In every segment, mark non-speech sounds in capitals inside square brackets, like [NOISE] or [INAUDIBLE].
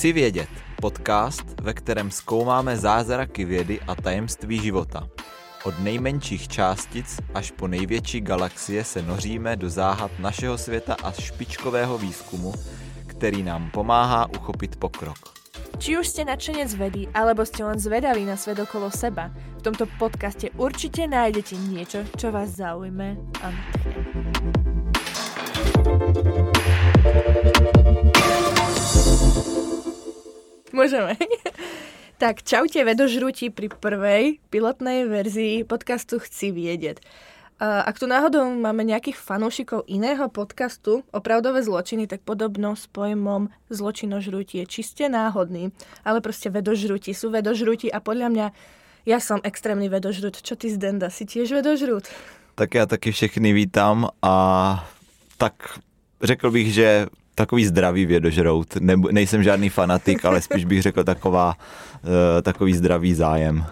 Chci vědět. Podcast, ve kterém zkoumáme zázraky vědy a tajemství života. Od nejmenších částic až po největší galaxie se noříme do záhad našeho světa a špičkového výzkumu, který nám pomáhá uchopit pokrok. Či už ste nadšenec vedy, alebo ste len zvedaví na svet okolo seba, v tomto podcaste určite nájdete niečo, čo vás zaujme a. Môžeme. [LAUGHS] tak čaute vedožrúti pri prvej pilotnej verzii podcastu Chci vědět. Ak tu náhodou máme nejakých fanúšikov iného podcastu Opravdové zločiny, tak podobno s pojmom zločinožrutí je čiste náhodný. Ale prostě vedožrutí sú vedožrutí a podľa mňa ja som extrémny vedožrut. Čo ty Zdenda, si tiež vedožrut? Tak já taky všechny vítám a tak řekl bych, že takový zdravý vědožrout. Ne, nejsem žádný fanatik, ale spíš bych řekl taková, uh, takový zdravý zájem.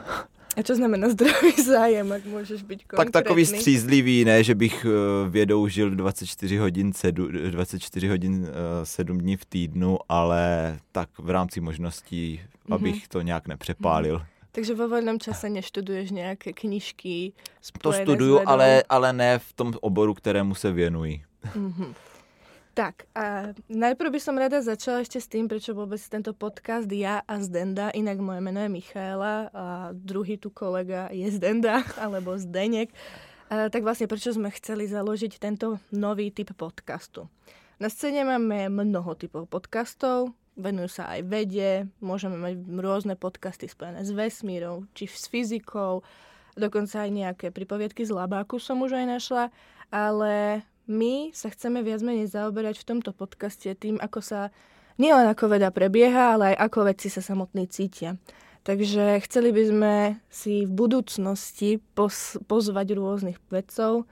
A co znamená zdravý zájem, jak můžeš být konkrétní? Tak takový střízlivý, ne, že bych uh, vědou žil 24 hodin, 7, 24 hodin uh, 7 dní v týdnu, ale tak v rámci možností, mm-hmm. abych to nějak nepřepálil. Mm-hmm. Takže vo volném čase neštuduješ nějaké knížky To studuju, ale, ale ne v tom oboru, kterému se věnuji. Mm-hmm. Tak a najprv by som rada začala ešte s tým, prečo vôbec tento podcast ja a Zdenda, inak moje meno je Michaela a druhý tu kolega je Zdenda [LAUGHS] alebo Zdenek. A, tak vlastne prečo sme chceli založiť tento nový typ podcastu. Na scéne máme mnoho typov podcastov, venujú sa aj vede, môžeme mať rôzne podcasty spojené s vesmírou, či s fyzikou, dokonca aj nejaké pripoviedky z labáku som už aj našla, ale my sa chceme viac menej zaoberať v tomto podcaste tým, ako sa nielen ako veda prebieha, ale aj ako vedci sa samotní cítia. Takže chceli by sme si v budúcnosti poz, pozvať rôznych vedcov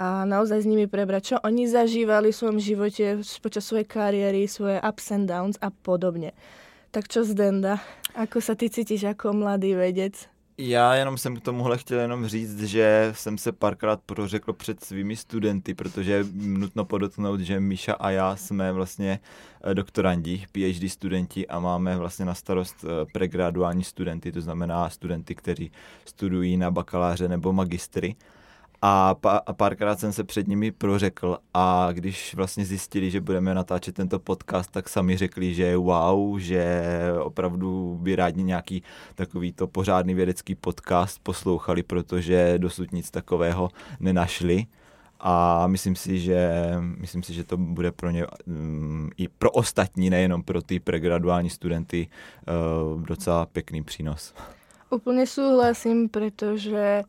a naozaj s nimi prebrať, čo oni zažívali v svojom živote počas svojej kariéry, svoje ups and downs a podobne. Tak čo Zdenda, ako sa ty cítiš ako mladý vedec? Já jenom jsem k tomuhle chtěl jenom říct, že jsem se párkrát prořekl před svými studenty, protože nutno podotknout, že Míša a já jsme vlastně eh, doktorandi, PhD studenti a máme vlastně na starost eh, pregraduální studenty, to znamená studenty, kteří studují na bakaláře nebo magistry a, a párkrát jsem se před nimi prořekl a když vlastně zjistili, že budeme natáčet tento podcast, tak sami řekli, že wow, že opravdu by rádi nějaký takovýto pořádný vědecký podcast poslouchali, protože dosud nic takového nenašli a myslím si, že, myslím si, že to bude pro ně um, i pro ostatní, nejenom pro ty pregraduální studenty, uh, docela pěkný přínos. Úplně souhlasím, protože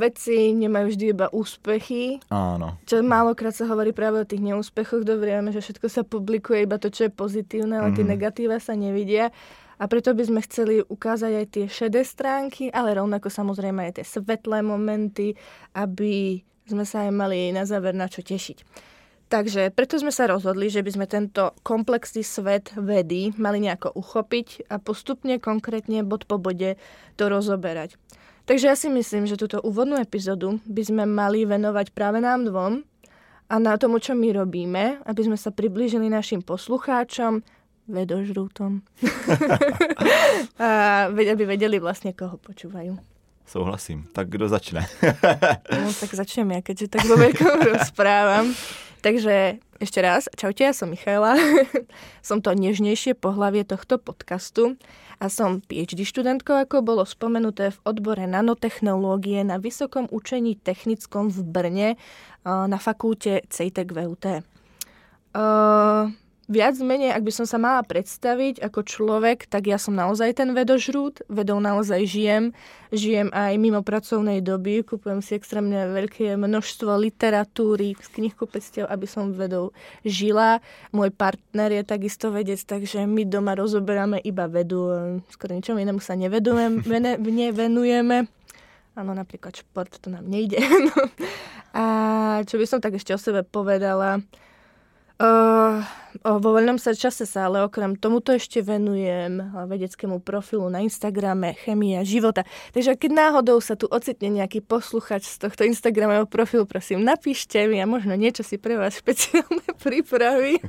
Vedci nemajú vždy iba úspechy. Áno. Čo málokrát sa hovorí práve o tých neúspechoch. Dobre, vieme, že všetko sa publikuje, iba to, čo je pozitívne, ale mm. tie negatíva sa nevidia. A preto by sme chceli ukázať aj tie šedé stránky, ale rovnako samozrejme aj tie svetlé momenty, aby sme sa aj mali na záver na čo tešiť. Takže preto sme sa rozhodli, že by sme tento komplexný svet vedy mali nejako uchopiť a postupne, konkrétne, bod po bode to rozoberať. Takže ja si myslím, že túto úvodnú epizódu by sme mali venovať práve nám dvom a na tomu, čo my robíme, aby sme sa priblížili našim poslucháčom, vedožrútom. [LAUGHS] a aby vedeli vlastne, koho počúvajú. Souhlasím. Tak kdo začne? no, tak začnem ja, keďže tak vo [LAUGHS] rozprávam. Takže ešte raz, čaute, ja som Michaela. [LAUGHS] som to nežnejšie pohlavie tohto podcastu a som PhD študentkou, ako bolo spomenuté v odbore nanotechnológie na Vysokom učení technickom v Brne na fakulte CEITEC VUT. Uh, viac menej, ak by som sa mala predstaviť ako človek, tak ja som naozaj ten vedožrút, vedou naozaj žijem. Žijem aj mimo pracovnej doby, kupujem si extrémne veľké množstvo literatúry z knihkupectiev, aby som vedou žila. Môj partner je takisto vedec, takže my doma rozoberáme iba vedu. Skoro ničomu inému sa [LAUGHS] nevenujeme. Áno, napríklad šport, to nám nejde. [LAUGHS] A čo by som tak ešte o sebe povedala, Uh, vo voľnom sa čase sa ale okrem tomuto ešte venujem vedeckému profilu na Instagrame Chemia života. Takže keď náhodou sa tu ocitne nejaký posluchač z tohto Instagramového profilu, prosím, napíšte mi a možno niečo si pre vás špeciálne [LAUGHS] pripravím.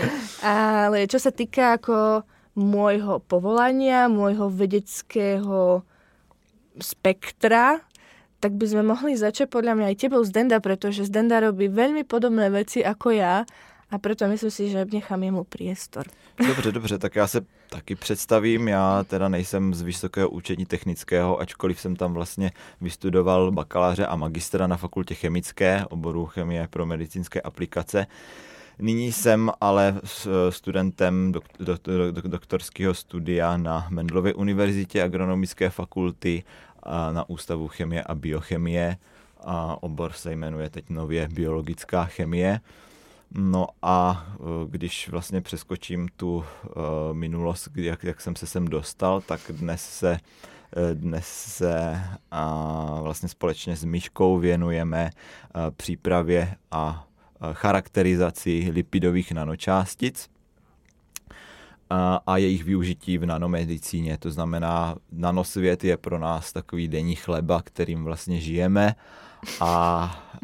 [LAUGHS] ale čo sa týka ako môjho povolania, môjho vedeckého spektra, tak by sme mohli začať podľa mňa aj tebou z Denda, pretože Denda robí veľmi podobné veci ako ja a proto myslím si, že nechám jemu priestor. Dobře, dobře, tak já se taky představím. Já teda nejsem z Vysokého učení technického, ačkoliv jsem tam vlastně vystudoval bakaláře a magistra na fakultě chemické, oboru chemie pro medicínské aplikace. Nyní jsem ale studentem dok, do, do, do, doktorského studia na Mendlově univerzitě agronomické fakulty a na Ústavu chemie a biochemie a obor se jmenuje teď nově biologická chemie. No a e, když vlastně přeskočím tu uh, minulost, jak, jak jsem se sem dostal, tak dnes se e, dnes se vlastně společně s Myškou věnujeme přípravě a charakterizaci lipidových nanočástic a jejich využití v nanomedicíně. To znamená, nanosvět je pro nás takový denní chleba, kterým vlastně žijeme a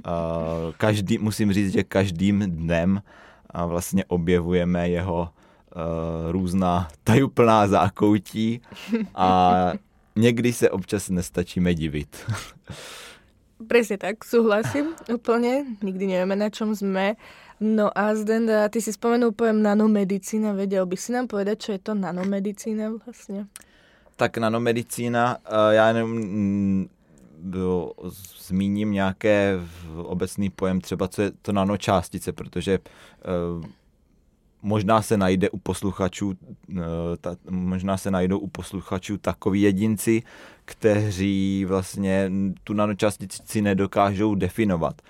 uh, každý, musím říct, že každým dnem a vlastně objevujeme jeho uh, různá tajuplná zákoutí a někdy se občas nestačíme divit. [LAUGHS] Presne tak, súhlasím úplne. Nikdy nevieme, na čom sme. No a Zdenda, ty si spomenul pojem nanomedicína. Vedel by si nám povedať, čo je to nanomedicína vlastne? Tak nanomedicína, já jenom zmíním nějaké obecný pojem, třeba co je to nanočástice, protože eh, možná se najde u posluchačů, eh, možná se najdou u posluchačů takoví jedinci, kteří vlastně tu nanočástici nedokážou definovat.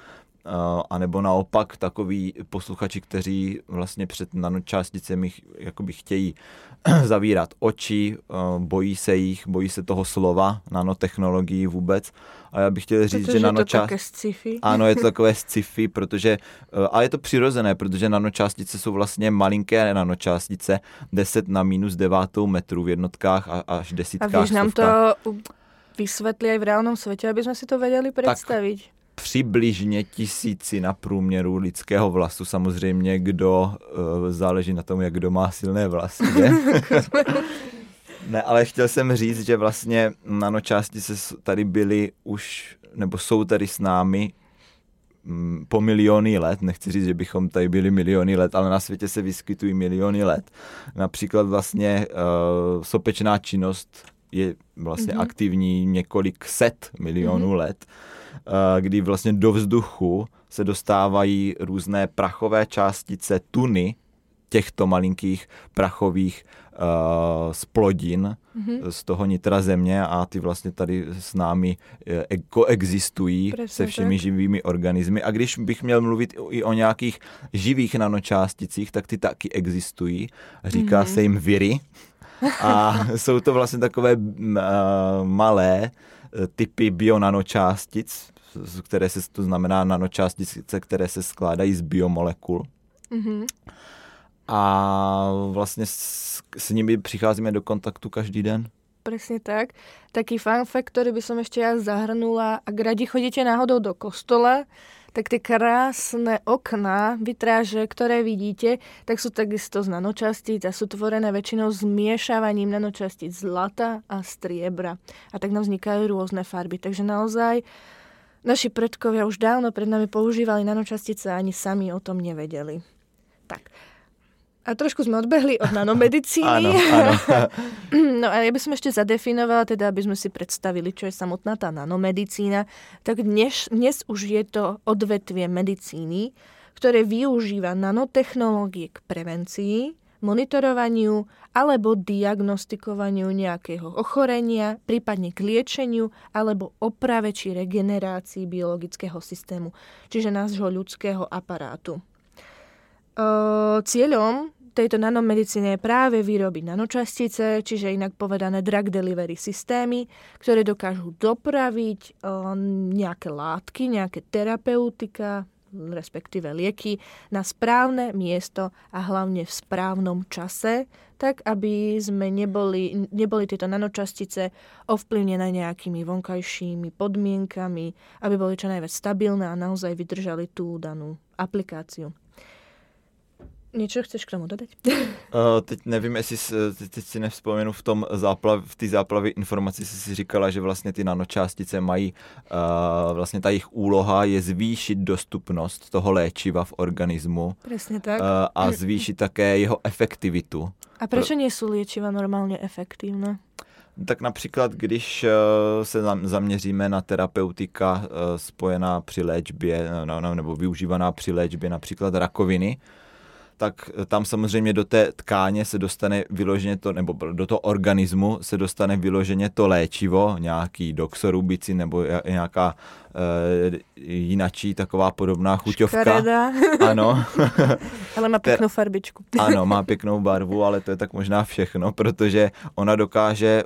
Eh, a nebo naopak takový posluchači, kteří vlastně před nanočásticemi jakoby chtějí [CLEARS THROAT] zavírat oči, eh, bojí se jich, bojí se toho slova, nanotechnologií vůbec. A já bych chtěl říct, protože že nanočástice... Je to sci-fi. Ano, je to [LAUGHS] takové sci-fi, protože... Eh, a je to přirozené, protože nanočástice jsou vlastně malinké nanočástice, 10 na minus devátou metru v jednotkách a až desítkách. A víš nám to vysvětlí i v reálnom světě, aby jsme si to věděli představit. Tak přibližně tisíci na průměru lidského vlasu. Samozřejmě, kdo uh, záleží na tom, jak kdo má silné vlasy. [LAUGHS] Ne? ale chtěl jsem říct, že vlastně nanočástice tady byly už, nebo jsou tady s námi mm, po miliony let, nechci říct, že bychom tady byli miliony let, ale na světě se vyskytují miliony let. Například vlastně uh, sopečná činnost je vlastně mm-hmm. aktivní několik set milionů mm-hmm. let Eh, kdy vlastně do vzduchu se dostávají různé prachové částice, tuny těchto malinkých prachových uh, splodin mm-hmm. z toho nitra země a ty vlastně tady s námi uh, koexistují Presně se všemi tak. živými organismy. A když bych měl mluvit i o nějakých živých nanočásticích, tak ty taky existují. Říká mm-hmm. se jim viry. A [LAUGHS] jsou to vlastně takové uh, malé typy bionanočástic, které se, to znamená nanočástice, které se skládají z biomolekul. Mm-hmm. A vlastně s, s nimi přicházíme do kontaktu každý den. Presne tak. Taký fun fact, ktorý by som ešte ja zahrnula. Ak radi chodíte náhodou do kostola, tak tie krásne okná, vytráže, ktoré vidíte, tak sú takisto z nanočastíc a sú tvorené väčšinou zmiešavaním nanočastíc zlata a striebra. A tak nám vznikajú rôzne farby. Takže naozaj Naši predkovia už dávno pred nami používali nanočastice a ani sami o tom nevedeli. Tak. A trošku sme odbehli od [LAUGHS] nanomedicíny. áno, áno. [LAUGHS] no a ja by som ešte zadefinovala, teda aby sme si predstavili, čo je samotná tá nanomedicína. Tak dnes, dnes už je to odvetvie medicíny, ktoré využíva nanotechnológie k prevencii, monitorovaniu alebo diagnostikovaniu nejakého ochorenia, prípadne k liečeniu alebo oprave či regenerácii biologického systému, čiže nášho ľudského aparátu. cieľom tejto nanomedicíny je práve vyrobiť nanočastice, čiže inak povedané drug delivery systémy, ktoré dokážu dopraviť nejaké látky, nejaké terapeutika, respektíve lieky, na správne miesto a hlavne v správnom čase, tak aby sme neboli, neboli tieto nanočastice ovplyvnené nejakými vonkajšími podmienkami, aby boli čo najviac stabilné a naozaj vydržali tú danú aplikáciu. Něco chceš k tomu dodat? Uh, [LAUGHS] teď nevím, jestli teď, teď si nevzpomenu v tom záplav, v té záplavě informací jsi si říkala, že vlastně ty nanočástice mají, uh, vlastně ta jejich úloha je zvýšit dostupnost toho léčiva v organismu. Přesně tak. Uh, a zvýšit také jeho efektivitu. A proč Pro... nejsou léčiva normálně efektivné? Tak například, když se zaměříme na terapeutika spojená při léčbě nebo využívaná při léčbě například rakoviny, tak tam samozřejmě do té tkáně se dostane vyloženě to, nebo do toho organismu se dostane vyloženě to léčivo, nějaký doxorubici nebo nějaká e, jinačí taková podobná chuťovka. Škareda. Ano. [LAUGHS] ale má pěknou farbičku. [LAUGHS] ano, má pěknou barvu, ale to je tak možná všechno, protože ona dokáže e,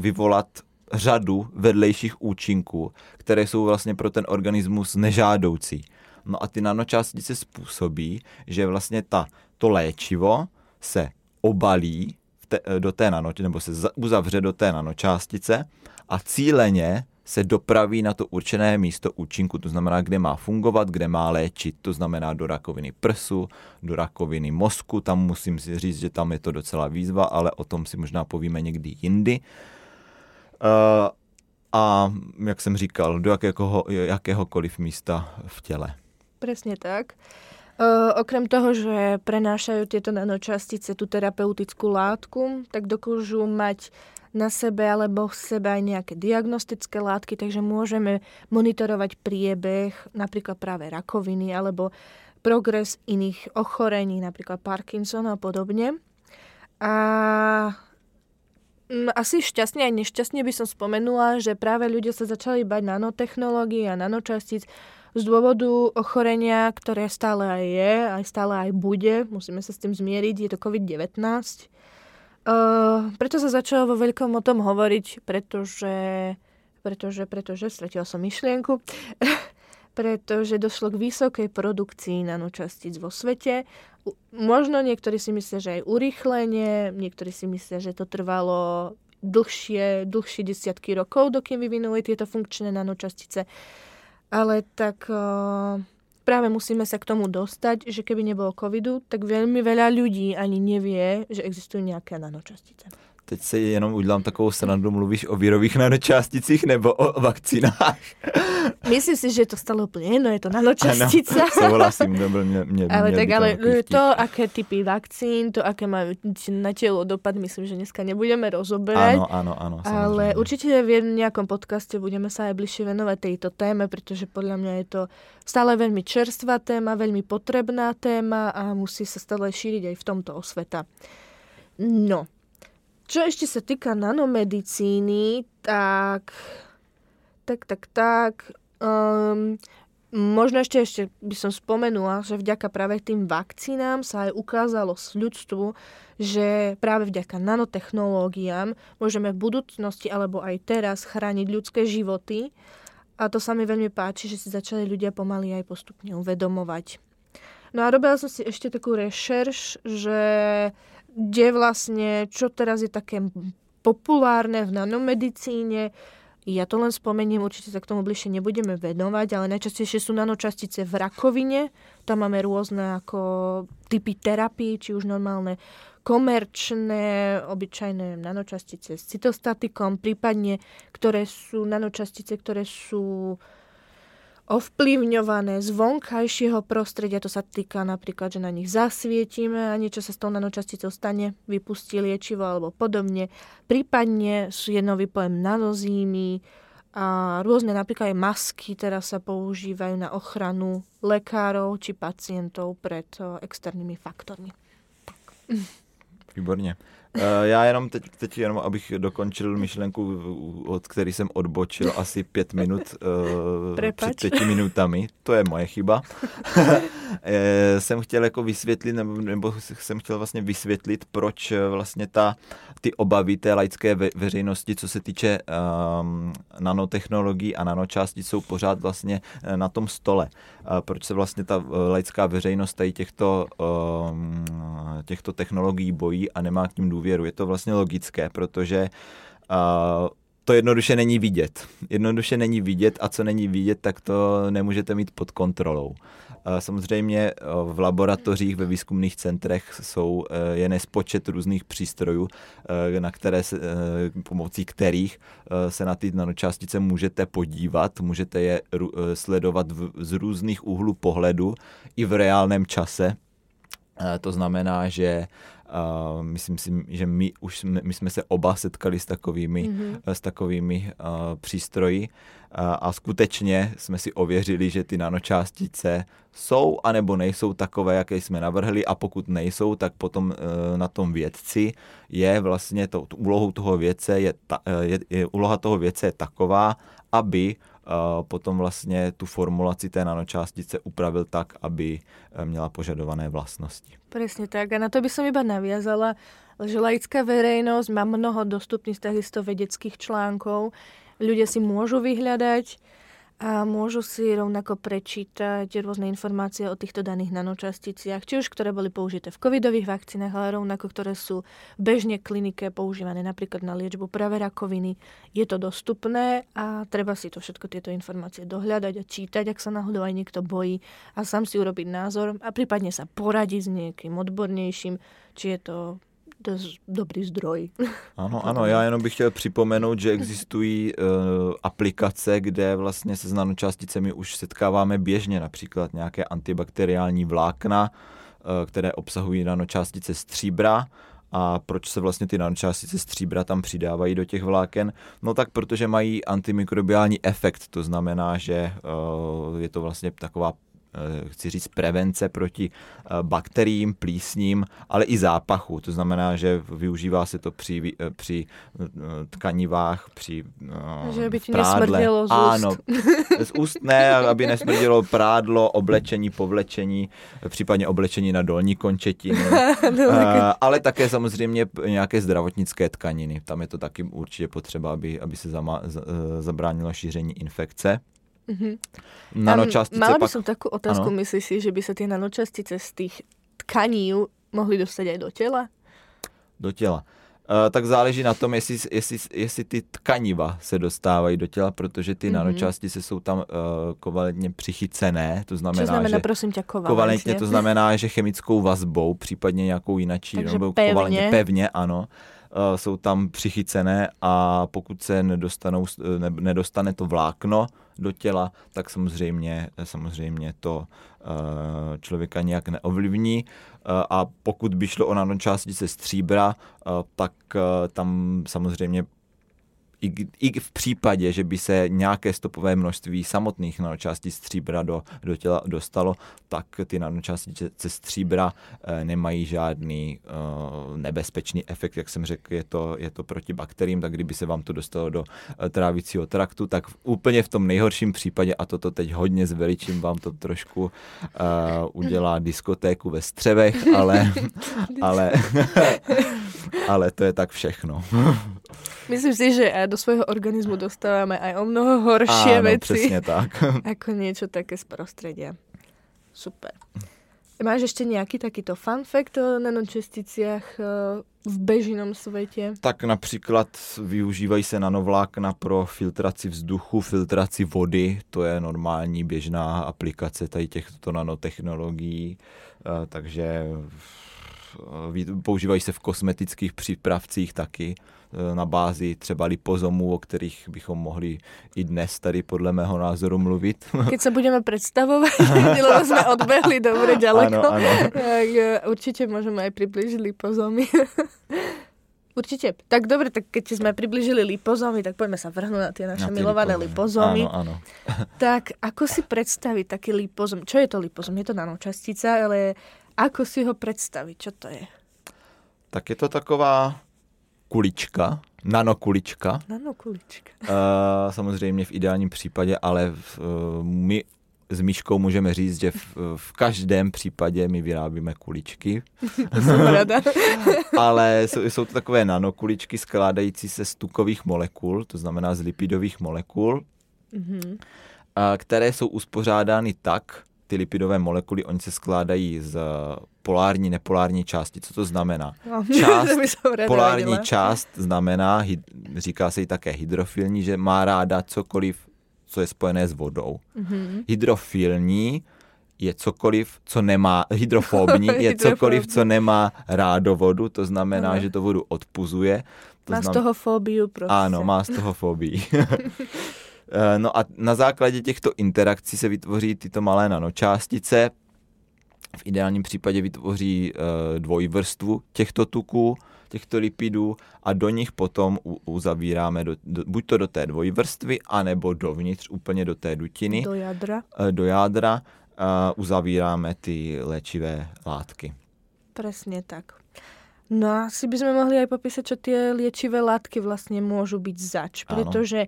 vyvolat řadu vedlejších účinků, které jsou vlastně pro ten organismus nežádoucí. No a ty nanočástice způsobí, že vlastně ta, to léčivo se obalí te, do té nano, nebo se uzavře do té nanočástice a cíleně se dopraví na to určené místo účinku, to znamená, kde má fungovat, kde má léčit, to znamená do rakoviny prsu, do rakoviny mozku, tam musím si říct, že tam je to docela výzva, ale o tom si možná povíme někdy jindy. Uh, a jak jsem říkal, do jakého, jakéhokoliv místa v těle. Presne tak. Uh, okrem toho, že prenášajú tieto nanočastice tú terapeutickú látku, tak dokážu mať na sebe alebo v sebe aj nejaké diagnostické látky, takže môžeme monitorovať priebeh napríklad práve rakoviny alebo progres iných ochorení, napríklad Parkinson a podobne. A mm, asi šťastne aj nešťastne by som spomenula, že práve ľudia sa začali bať nanotechnológií a nanočastíc z dôvodu ochorenia, ktoré stále aj je, aj stále aj bude, musíme sa s tým zmieriť, je to COVID-19. Uh, preto sa začalo vo veľkom o tom hovoriť, pretože, pretože, pretože, stratila som myšlienku, [LAUGHS] pretože došlo k vysokej produkcii nanočastíc vo svete. Možno niektorí si myslia, že aj urýchlenie, niektorí si myslia, že to trvalo dlhšie, dlhšie desiatky rokov, dokým vyvinuli tieto funkčné nanočastice. Ale tak uh, práve musíme sa k tomu dostať, že keby nebolo covidu, tak veľmi veľa ľudí ani nevie, že existujú nejaké nanočastice. Teď se jenom udělám takovou srandu, mluvíš o vírových nanočásticích nebo o vakcínách? [LAUGHS] Myslím si, že je to stále úplně jedno, je to nanočastica. Ano, souhlasím, to byl mě, mě, Ale tak ale to, aké typy vakcín, to, aké majú na tělo dopad, myslím, že dneska nebudeme rozoberať. Ano, ano, ano. Ale určitě v nějakom podcaste budeme sa aj bližšie venovať tejto téme, protože podľa mňa je to stále veľmi čerstvá téma, veľmi potrebná téma a musí sa stále šíriť aj v tomto osveta. No, čo ešte sa týka nanomedicíny, tak tak, tak, tak. Um, možno ešte, ešte by som spomenula, že vďaka práve tým vakcínám sa aj ukázalo s ľudstvu, že práve vďaka nanotechnológiám môžeme v budúcnosti alebo aj teraz chrániť ľudské životy. A to sa mi veľmi páči, že si začali ľudia pomaly aj postupne uvedomovať. No a robila som si ešte takú rešerš, že kde vlastne, čo teraz je také populárne v nanomedicíne. Ja to len spomeniem, určite sa k tomu bližšie nebudeme venovať, ale najčastejšie sú nanočastice v rakovine. Tam máme rôzne ako typy terapii, či už normálne komerčné, obyčajné nanočastice s cytostatikom, prípadne ktoré sú nanočastice, ktoré sú ovplyvňované z vonkajšieho prostredia, to sa týka napríklad, že na nich zasvietime a niečo sa s tou nanočasticou stane, vypustí liečivo alebo podobne. Prípadne sú jednový pojem nanozímy a rôzne napríklad aj masky teraz sa používajú na ochranu lekárov či pacientov pred externými faktormi. Tak. Eh, já jenom teď, teď jenom, abych dokončil myšlenku, od který jsem odbočil asi pět minut uh, před pěti minutami. To je moje chyba. [LAUGHS] Eh, jsem chtěl jako vysvětlit, nebo, nebo jsem chtěl vlastně vysvětlit, proč vlastně ta, ty obavy té laické ve, veřejnosti, co se týče um, nanotechnologií a nanočástic, jsou pořád vlastně na tom stole. Uh, proč se vlastně ta laická veřejnost tady těchto, um, těchto technologií bojí a nemá k ním důvěru. Je to vlastně logické, protože uh, to jednoduše není vidět. Jednoduše není vidět a co není vidět, tak to nemůžete mít pod kontrolou. Samozřejmě v laboratořích, ve výzkumných centrech jsou, je nespočet různých přístrojů, na které se, pomocí kterých se na ty nanočástice můžete podívat, můžete je sledovat z různých úhlů pohledu i v reálném čase. To znamená, že Uh, myslím si, že my už jsme, my jsme se oba setkali s takovými, mm-hmm. s takovými uh, přístroji uh, a skutečně jsme si ověřili, že ty nanočástice jsou anebo nejsou takové, jaké jsme navrhli a pokud nejsou, tak potom uh, na tom vědci je vlastně to, úlohou toho vědce je, ta, je, je úloha toho vědce je taková, aby potom vlastně tu formulaci té nanočástice upravil tak, aby e, měla požadované vlastnosti. Presne tak. A na to by som iba naviazala, že laická verejnosť má mnoho dostupných takisto vedeckých článkov. Ľudia si môžu vyhľadať a môžu si rovnako prečítať rôzne informácie o týchto daných nanočasticiach, či už ktoré boli použité v covidových vakcínach, ale rovnako ktoré sú bežne klinike používané napríklad na liečbu práve rakoviny. Je to dostupné a treba si to všetko tieto informácie dohľadať a čítať, ak sa náhodou aj niekto bojí a sám si urobiť názor a prípadne sa poradiť s niekým odbornejším, či je to dosť dobrý zdroj. Ano, ano, já jenom bych chtěl připomenout, že existují uh, aplikace, kde vlastně se s nanočásticemi už setkáváme běžně, například nějaké antibakteriální vlákna, uh, které obsahují nanočástice stříbra, a proč se vlastně ty nanočástice stříbra tam přidávají do těch vláken? No tak protože mají antimikrobiální efekt, to znamená, že uh, je to vlastně taková chci říct, prevence proti eh, bakteriím, plísním, ale i zápachu. To znamená, že využívá se to při, eh, při tkanivách, při že by ti prádle. z úst. Ano, z úst ne, aby nesmrdělo prádlo, oblečení, povlečení, případně oblečení na dolní končetiny. [LAUGHS] ale také samozřejmě nějaké zdravotnické tkaniny. Tam je to taky určitě potřeba, aby, aby se zama, zabránilo šíření infekce. Mm-hmm. Nanočastice Mala by pak... som takú otázku, ano? myslíš si, že by sa tie nanočastice z tých tkaní mohli dostať aj do tela? Do těla. Uh, tak záleží na tom, jestli, jestli, jestli ty tkaniva se dostávají do těla, protože ty mm-hmm. nanočástice jsou tam uh, kovalentně přichycené, to znamená, znamená že prosím tě, kovalentně, kovalentně to znamená, že chemickou vazbou, případně nějakou jinačí, nebo pevně. kovalentně pevně, ano, uh, jsou tam přichycené a pokud se nedostanou, ne, nedostane to vlákno do těla, tak samozřejmě, samozřejmě to uh, člověka nějak neovlivní. A pokud by šlo o nanočástice stříbra, tak tam samozřejmě i, i v případě, že by se nějaké stopové množství samotných nanočástic stříbra do, do těla dostalo, tak ty nanočástice stříbra e, nemají žádný e, nebezpečný efekt, jak jsem řekl, je to, je to proti bakteriím, tak kdyby se vám to dostalo do e, trávicího traktu, tak v, úplně v tom nejhorším případě, a toto teď hodně zveličím, vám to trošku e, udělá diskotéku ve střevech, ale, [LAUGHS] ale, [LAUGHS] ale to je tak všechno. [LAUGHS] Myslím si, že do svojho organizmu dostávame aj o mnoho horšie Áno, veci. tak. [LAUGHS] ako niečo také z prostredia. Super. Máš ešte nejaký takýto fun fact o nanočasticiach eh, v bežnom světě? Tak například využívají se nanovlákna pro filtraci vzduchu, filtraci vody, to je normální běžná aplikace tady těchto nanotechnologií, eh, takže používají se v kosmetických přípravcích taky e, na bázi třeba lipozomů, o kterých bychom mohli i dnes tady podle mého názoru mluvit. [LAUGHS] Keď se budeme představovat, [LAUGHS] lebo jsme odbehli dobře daleko, ano, ano. tak e, určitě můžeme aj přiblížit lipozomy. [LAUGHS] Určitě. Tak dobře, tak keď jsme přiblížili lipozomy, tak pojďme se vrhnout na ty naše na milované lipozomy. Ano, ano. tak ako si představit taký lipozom? Čo je to lipozom? Je to nanočastica, ale Ako si ho představit? Co to je? Tak je to taková kulička, nanokulička. Nanokulička. Uh, samozřejmě v ideálním případě, ale v, uh, my s Myškou můžeme říct, že v, v každém případě my vyrábíme kuličky. [LAUGHS] Jsem rada. [LAUGHS] ale jsou, jsou to takové nanokuličky skládající se z tukových molekul, to znamená z lipidových molekul, Mhm. a které jsou uspořádány tak, ty lipidové molekuly, oni se skládají z polární, nepolární části. Co to znamená? No, [LAUGHS] Část, to Polární vedela. část znamená, říká se jí také hydrofilní, že má ráda cokoliv, co je spojené s vodou. Mhm. Hydrofilní je cokoliv, co nemá, [LAUGHS] hydrofobní je cokoliv, co nemá rádo vodu, to znamená, Aha. že to vodu odpuzuje. To Má z znam- toho fóbiu prostě. Ano, má z toho fobii. [LAUGHS] Eh, no a na základě těchto interakcí se vytvoří tyto malé nanočástice. V ideálním případě vytvoří eh, dvojvrstvu těchto tuků, těchto lipidů a do nich potom uzavíráme do, do, buď to do té dvojvrstvy, anebo dovnitř úplně do té dutiny, Do jadra. eh, do jádra uzavíráme ty léčivé látky. Presne tak. No a asi by sme mohli aj popísať, čo tie liečivé látky vlastne môžu byť zač, pretože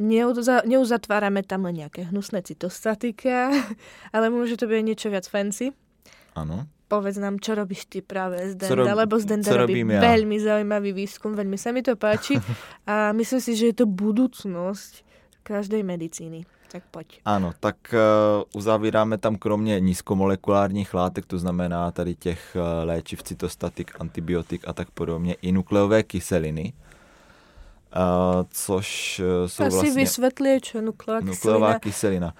neuza, neuzatvárame tam len nejaké hnusné cytostatika, [LAUGHS] ale môže to byť niečo viac fancy. Ano. Povedz nám, čo robíš ty práve z Denda, rob- lebo z Denda robí ja? veľmi zaujímavý výskum, veľmi sa mi to páči [LAUGHS] a myslím si, že je to budúcnosť každej medicíny. Tak poď. Ano, tak uh, uzavíráme tam kromě nízkomolekulárních látek, to znamená tady těch uh, léčiv, cytostatik, antibiotik a tak podobně, i nukleové kyseliny, uh, což uh, jsou Asi vlastně vysvetlie, čo je nukleová nukleová kyselina. kyselina.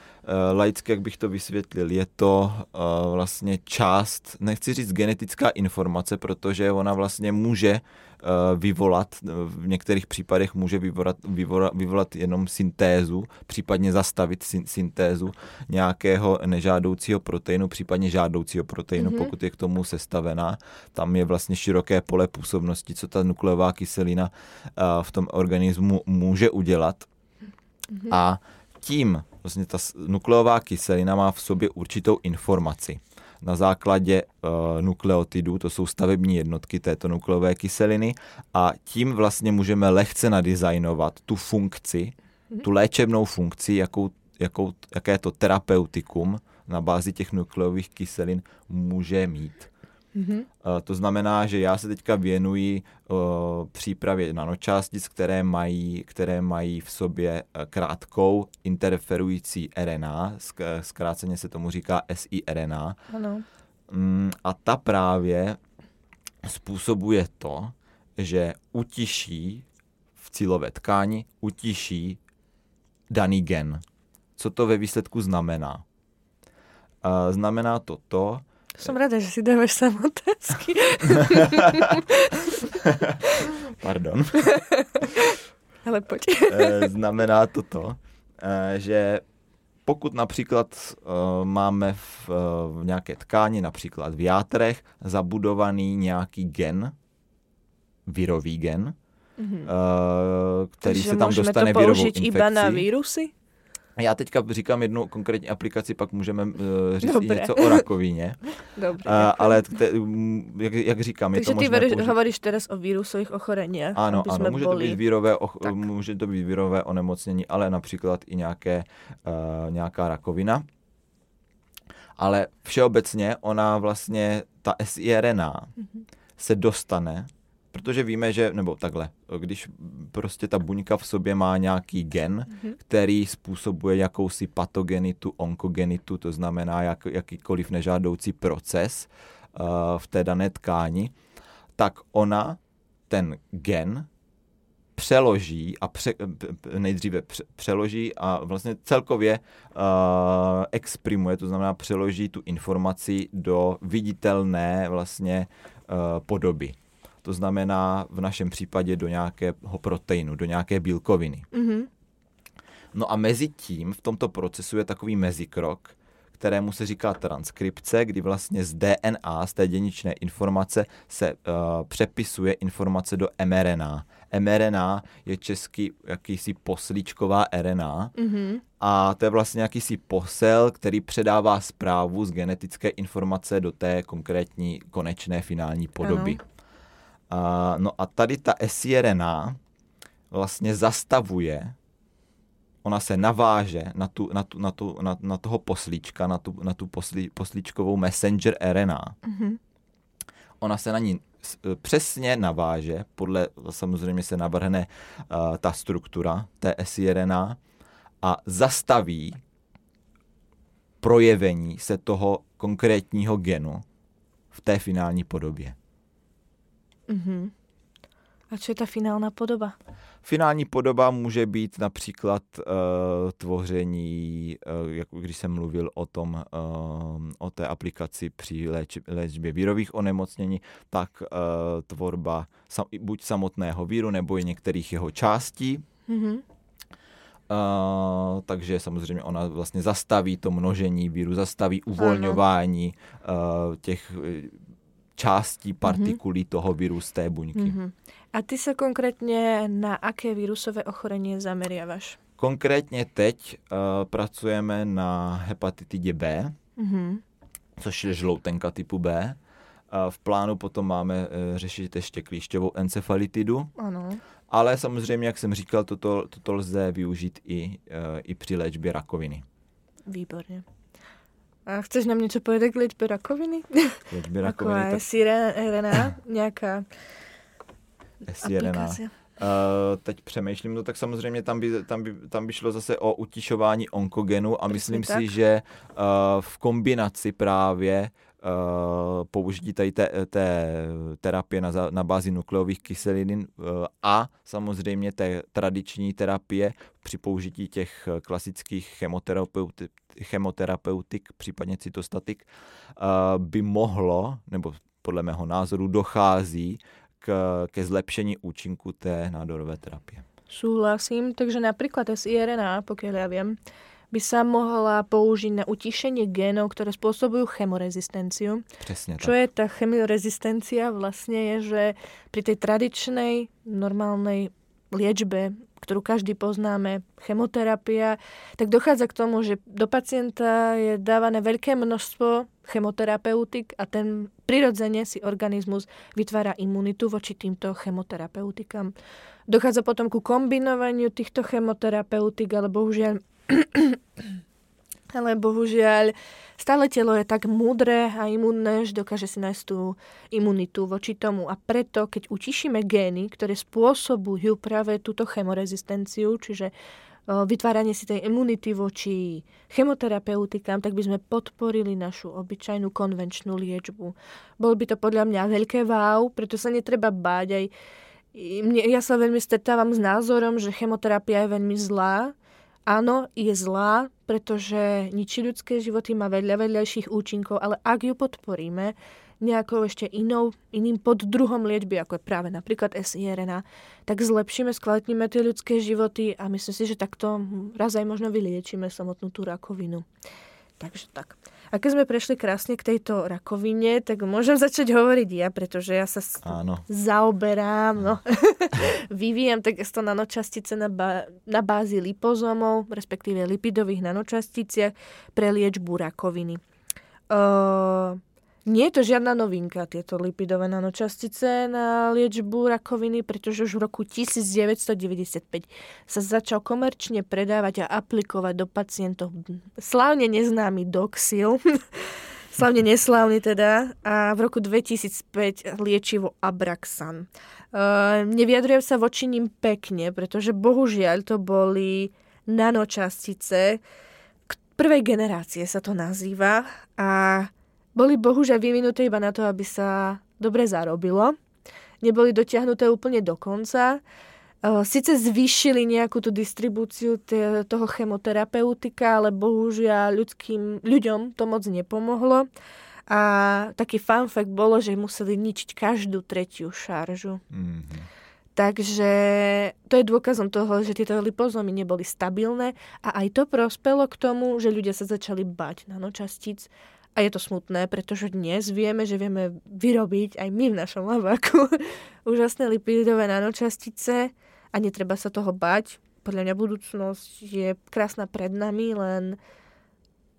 Uh, laicky, jak bych to vysvětlil, je to uh, vlastně část, nechci říct genetická informace, protože ona vlastně může vyvolat, v některých případech může vyvolat, vyvolat, vyvolat jenom syntézu, případně zastavit syn, syntézu nějakého nežádoucího proteinu, případně žádoucího proteinu, Mhm. mm-hmm. pokud je k tomu sestavená. Tam je vlastně široké pole působnosti, co ta nukleová kyselina uh, v tom organismu může udělat. Mhm. A tím vlastně ta nukleová kyselina má v sobě určitou informaci. Na základě uh, nukleotidů, to jsou stavební jednotky této nukleové kyseliny, a tím vlastně můžeme lehce nadizajnovat tu funkci, tu léčebnou funkci, jakou, jakou, jaké to terapeutikum na bázi těch nukleových kyselin může mít. Mhm. Eh, To znamená, že já se teďka věnuji uh, přípravě nanočástic, které mají, které mají v sobě eh, krátkou interferující RNA, zkráceně se tomu říká siRNA, Áno. Mm, a ta právě způsobuje to, že utiší v cílové tkáni, utiší daný gen. Co to ve výsledku znamená? Eh, Znamená to to, Som rada, že si dávaš samotázky. [LAUGHS] pardon, [LAUGHS] Ale poď. Eh, znamená to to, eh, že pokud například eh, máme v, v nějaké tkáni, například v játrech, zabudovaný nějaký gen, virový gen, Mhm. eh, který Takže se tam dostane virovou infekcí. iba na vírusy? Já teďka říkám jednu konkrétní aplikaci, pak můžeme uh, říct Dobré. i něco o rakovině. [LAUGHS] Dobre. Uh, ale te, jak, jak říkám, je Takže to ty možné ver, použít- hovoríš teraz o vírusových ochoreniach, Ano, ano, může to, být vírové, och, Tak. může to být vírové onemocnění, ale například i nějaké, uh, nějaká rakovina. Ale všeobecně ona vlastně, ta siRNA Mhm. se dostane, protože víme, že, nebo takhle, když prostě ta buňka v sobě má nějaký gen, Mhm. který způsobuje jakousi patogenitu, onkogenitu, to znamená jak, jakýkoliv nežádoucí proces uh, v té dané tkáni, tak ona ten gen přeloží a pře, nejdříve pře, přeloží a vlastně celkově uh, exprimuje, to znamená přeloží tu informaci do viditelné vlastně uh, podoby. To znamená v našem případě do nějakého proteinu, do nějaké bílkoviny. Mhm. No a mezi tím v tomto procesu je takový mezikrok, kterému se říká transkripce, kdy vlastně z DNA, z té dědičné informace se uh, přepisuje informace do mRNA. mRNA je česky jakýsi poslíčková RNA Mhm. a to je vlastně jakýsi posel, který předává zprávu z genetické informace do té konkrétní konečné finální podoby. A, no a tady ta siRNA vlastně zastavuje, ona se naváže na, tu, na, tu, na, tu, na, na toho poslíčka, na tu, na tu poslí, poslíčkovou messenger RNA. Mm-hmm. Ona se na ní přesně naváže, podle samozřejmě se navrhne uh, ta struktura té siRNA a zastaví projevení se toho konkrétního genu v té finální podobě. Mm-hmm. A co je ta finální podoba? Finální podoba může být například uh, tvoření, uh, jako když jsem mluvil o tom, uh, o té aplikaci při léč, léčbě vírových onemocnění, tak uh, tvorba sam, buď samotného víru nebo i některých jeho částí. Mm-hmm. Uh, takže samozřejmě ona vlastně zastaví to množení víru, zastaví uvolňování uh, těch částí partikulí mm-hmm. toho viru z té buňky. Mm-hmm. A ty se konkrétně na aké vírusové ochorení zameriavaš? Konkrétně teď uh, pracujeme na hepatitidě B, mm-hmm. což je žloutenka typu B. Uh, v plánu potom máme uh, řešit ještě klíšťovou encefalitidu. Ano. Ale samozřejmě, jak jsem říkal, toto, toto lze využít i, uh, i při léčbě rakoviny. Výborně. A chceš nám něco povedat k léčbě rakoviny? [LAUGHS] Léčbě rakoviny. Jako tak... sirena, [LAUGHS] nějaká sirena. Uh, teď přemýšlím, no tak samozřejmě tam by, tam, by, tam by šlo zase o utišování onkogenu a Přesně myslím tak. si, že uh, v kombinaci právě uh, použití tady té, té terapie na, na bázi nukleových kyselin uh, a samozřejmě té tradiční terapie při použití těch klasických chemoterapeutik, chemoterapeutik případně cytostatik, uh, by mohlo, nebo podle mého názoru dochází k, ke zlepšení účinku té nádorové terapie. Súhlasím, takže napríklad siRNA, pokiaľ ja viem, by sa mohla použiť na utišenie génov, ktoré spôsobujú chemorezistenciu. Presne Čo tak. je tá chemorezistencia? Vlastne je, že pri tej tradičnej normálnej liečbe ktorú každý poznáme, chemoterapia, tak dochádza k tomu, že do pacienta je dávané veľké množstvo chemoterapeutik a ten prirodzene si organizmus vytvára imunitu voči týmto chemoterapeutikám. Dochádza potom ku kombinovaniu týchto chemoterapeutik, ale bohužiaľ [CLEARS THROAT] ale bohužiaľ stále telo je tak múdre a imunné, že dokáže si nájsť tú imunitu voči tomu. A preto, keď utišíme gény, ktoré spôsobujú práve túto chemorezistenciu, čiže vytváranie si tej imunity voči chemoterapeutikám, tak by sme podporili našu obyčajnú konvenčnú liečbu. Bol by to podľa mňa veľké wow, preto sa netreba báť aj ja sa veľmi stretávam s názorom, že chemoterapia je veľmi zlá, áno, je zlá, pretože ničí ľudské životy, má veľa vedľajších účinkov, ale ak ju podporíme nejakou ešte inou, iným poddruhom liečby, ako je práve napríklad SIRNA, tak zlepšíme, skvalitníme tie ľudské životy a myslím si, že takto raz aj možno vyliečíme samotnú tú rakovinu. Takže tak. A keď sme prešli krásne k tejto rakovine, tak môžem začať hovoriť ja, pretože ja sa Áno. zaoberám, no, [LAUGHS] vyvíjam takisto nanočastice na, ba- na bázi lipozomov, respektíve lipidových nanočasticiach pre liečbu rakoviny. Uh, nie je to žiadna novinka, tieto lipidové nanočastice na liečbu rakoviny, pretože už v roku 1995 sa začal komerčne predávať a aplikovať do pacientov slávne neznámy Doxil, [LAUGHS] slavne neslávny teda, a v roku 2005 liečivo Abraxan. Uh, nevyjadrujem sa voči ním pekne, pretože bohužiaľ to boli nanočastice, prvej generácie sa to nazýva. A boli bohužiaľ vyvinuté iba na to, aby sa dobre zarobilo. Neboli dotiahnuté úplne do konca. Sice zvýšili nejakú tú distribúciu toho chemoterapeutika, ale bohužiaľ ľudským, ľuďom to moc nepomohlo. A taký fun fact bolo, že museli ničiť každú tretiu šaržu. Mm-hmm. Takže to je dôkazom toho, že tieto lipozomy neboli stabilné a aj to prospelo k tomu, že ľudia sa začali bať nanočastíc a je to smutné, pretože dnes vieme, že vieme vyrobiť aj my v našom labaku [LAUGHS] úžasné lipidové nanočastice a netreba sa toho bať. Podľa mňa budúcnosť je krásna pred nami, len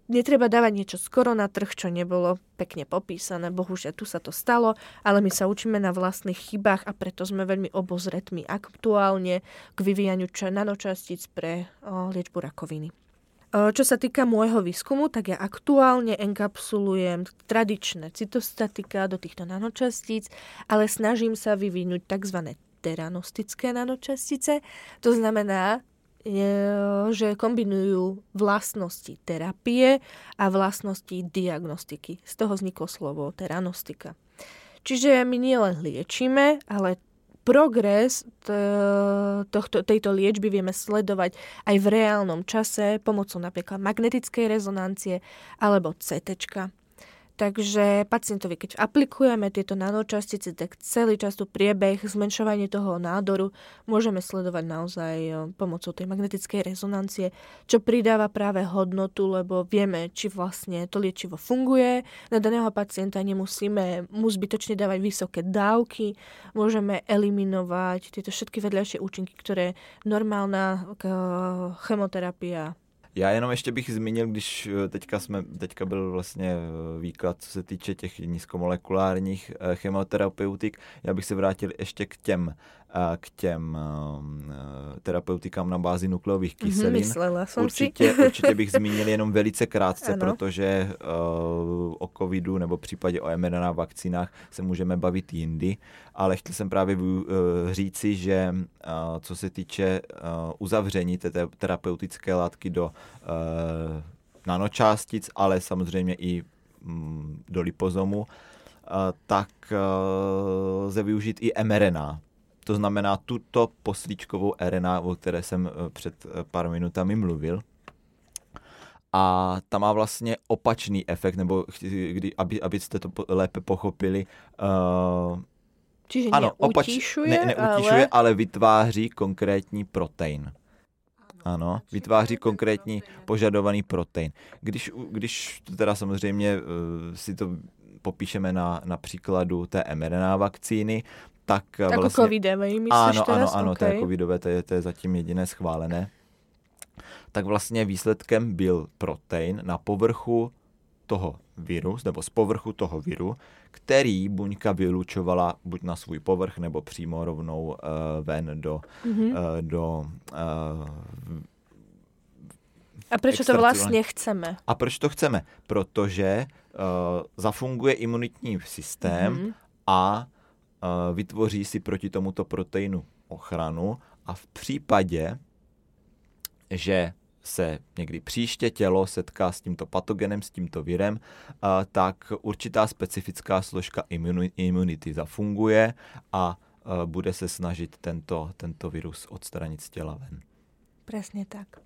netreba dávať niečo skoro na trh, čo nebolo pekne popísané. Bohužiaľ, tu sa to stalo, ale my sa učíme na vlastných chybách a preto sme veľmi obozretmi aktuálne k vyvíjaniu nanočastíc pre liečbu rakoviny. Čo sa týka môjho výskumu, tak ja aktuálne enkapsulujem tradičné cytostatika do týchto nanočastíc, ale snažím sa vyvinúť tzv. teranostické nanočastice. To znamená, že kombinujú vlastnosti terapie a vlastnosti diagnostiky. Z toho vzniklo slovo teranostika. Čiže my nielen liečíme, ale progres tejto liečby vieme sledovať aj v reálnom čase pomocou napríklad magnetickej rezonancie alebo CT. Takže pacientovi, keď aplikujeme tieto nanočastice, tak celý čas tu priebeh, zmenšovanie toho nádoru môžeme sledovať naozaj eh, pomocou tej magnetickej rezonancie, čo pridáva práve hodnotu, lebo vieme, či vlastne to liečivo funguje. Na daného pacienta nemusíme mu zbytočne dávať vysoké dávky, môžeme eliminovať tieto všetky vedľajšie účinky, ktoré normálna eh, chemoterapia já jenom ještě bych zmínil, když eh, teďka, jsme, teďka byl vlastně eh, výklad, co se týče těch nízkomolekulárních eh, chemoterapeutik, já bych se vrátil ještě k těm k těm terapeutikám na bázi nukleových mhm, kyselin. Mm-hmm, určitě, určitě bych zmínil jenom velice krátce, ano. protože uh, o covidu nebo případě o mRNA vakcínách se můžeme bavit jindy, ale chtěl jsem právě uh, říci, že co se týče uzavření té terapeutické látky do nanočástic, ale samozřejmě i um, do lipozomu, tak lze využít i mRNA to znamená tuto poslíčkovou RNA, o které jsem eh, před eh, pár minutami mluvil. A ta má vlastně opačný efekt, nebo kdy, aby, abyste to lépe pochopili. Uh, Čiže ano, neutíšuje, opač, ne, neutíšuje ale... ale vytváří konkrétní protein. Ano, vytváří konkrétní požadovaný protein. Když, když teda samozřejmě uh, si to popíšeme na, na příkladu té mRNA vakcíny, tak jako vlastně... covidové, myslíš Ano, teraz? ano, ano, okay. to je covidové, to je, to je zatím jediné schválené. Tak vlastně výsledkem byl protein na povrchu toho viru, nebo z povrchu toho viru, který buňka vylučovala buď na svůj povrch, nebo přímo rovnou uh, ven do, mm-hmm. uh, do uh, a proč to vlastně chceme? A proč to chceme? Protože uh, zafunguje imunitní systém mm-hmm. a vytvoří si proti tomuto proteinu ochranu a v případě, že se někdy příště tělo setká s tímto patogenem, s tímto virem, tak určitá specifická složka imunity zafunguje a bude se snažit tento, tento virus odstranit z těla ven. Presne tak.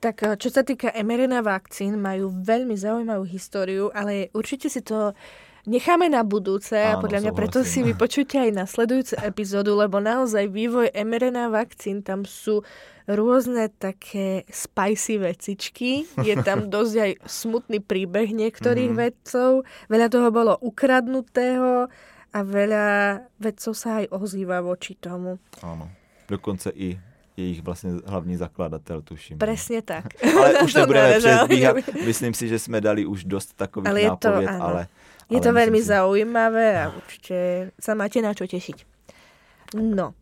Tak čo sa týka mRNA vakcín, majú veľmi zaujímavú históriu, ale určite si to necháme na budúce Áno, a podľa mňa preto si vypočujte aj nasledujúcu epizódu, lebo naozaj vývoj mRNA vakcín, tam sú rôzne také spicy vecičky. Je tam [LAUGHS] dosť aj smutný príbeh niektorých mm-hmm. vedcov. Veľa toho bolo ukradnutého a veľa vedcov sa aj ozýva voči tomu. Áno. Dokonce i jejich vlastně hlavní zakladatel, tuším. Presně tak. Ale už nebudeme [LAUGHS] předbíhat. Myslím si, že jsme dali už dost takových ale nápověd, to, ale je to veľmi si... zaujímavé a určite sa máte na čo tešiť. No.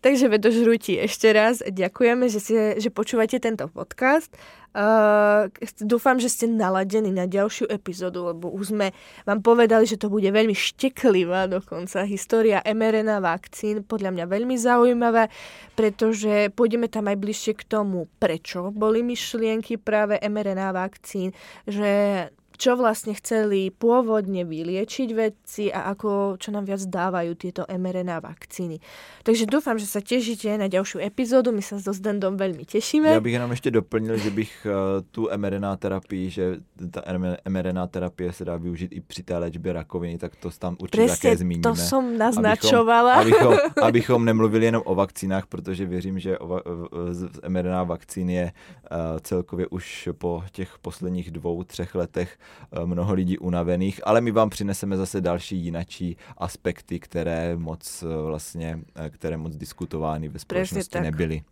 Takže vedožrúti, ešte raz ďakujeme, že, si, že počúvate tento podcast. Uh, dúfam, že ste naladení na ďalšiu epizódu, lebo už sme vám povedali, že to bude veľmi šteklivá dokonca história mRNA vakcín, podľa mňa veľmi zaujímavé, pretože pôjdeme tam aj bližšie k tomu, prečo boli myšlienky práve mRNA vakcín, že čo vlastne chceli pôvodne vyliečiť vedci a ako, čo nám viac dávajú tieto mRNA vakcíny. Takže dúfam, že sa tešíte na ďalšiu epizódu, my sa so Zdendom veľmi tešíme. Já bych jenom ještě doplnil, že bych uh, tu mRNA terapii, že ta mRNA terapie se dá využít i při té léčbě rakoviny, tak to tam určitě také zmíníme. to som naznačovala. Abychom, abychom, [LAUGHS] abychom nemluvili jenom o vakcínách, protože věřím, že o, mRNA vakcín je uh, celkově už po těch posledních dvou, třech letech Eh, mnoho lidí unavených, ale my vám přineseme zase další jinačí aspekty, které moc eh, vlastně, eh, které moc diskutovány ve společnosti nebyly.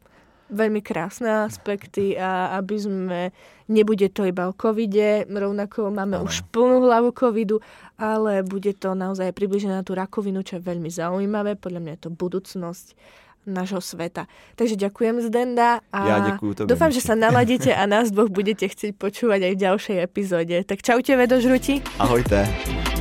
veľmi krásne aspekty a aby sme, nebude to iba o covide, rovnako máme ano. už plnú hlavu covidu, ale bude to naozaj približené na tú rakovinu, čo je veľmi zaujímavé, podľa mňa je to budúcnosť nášho sveta. Takže ďakujem Zdenda a ja ďakujem dúfam, že sa naladíte a nás dvoch budete chcieť počúvať aj v ďalšej epizóde. Tak čaute vedožruti. Ahojte.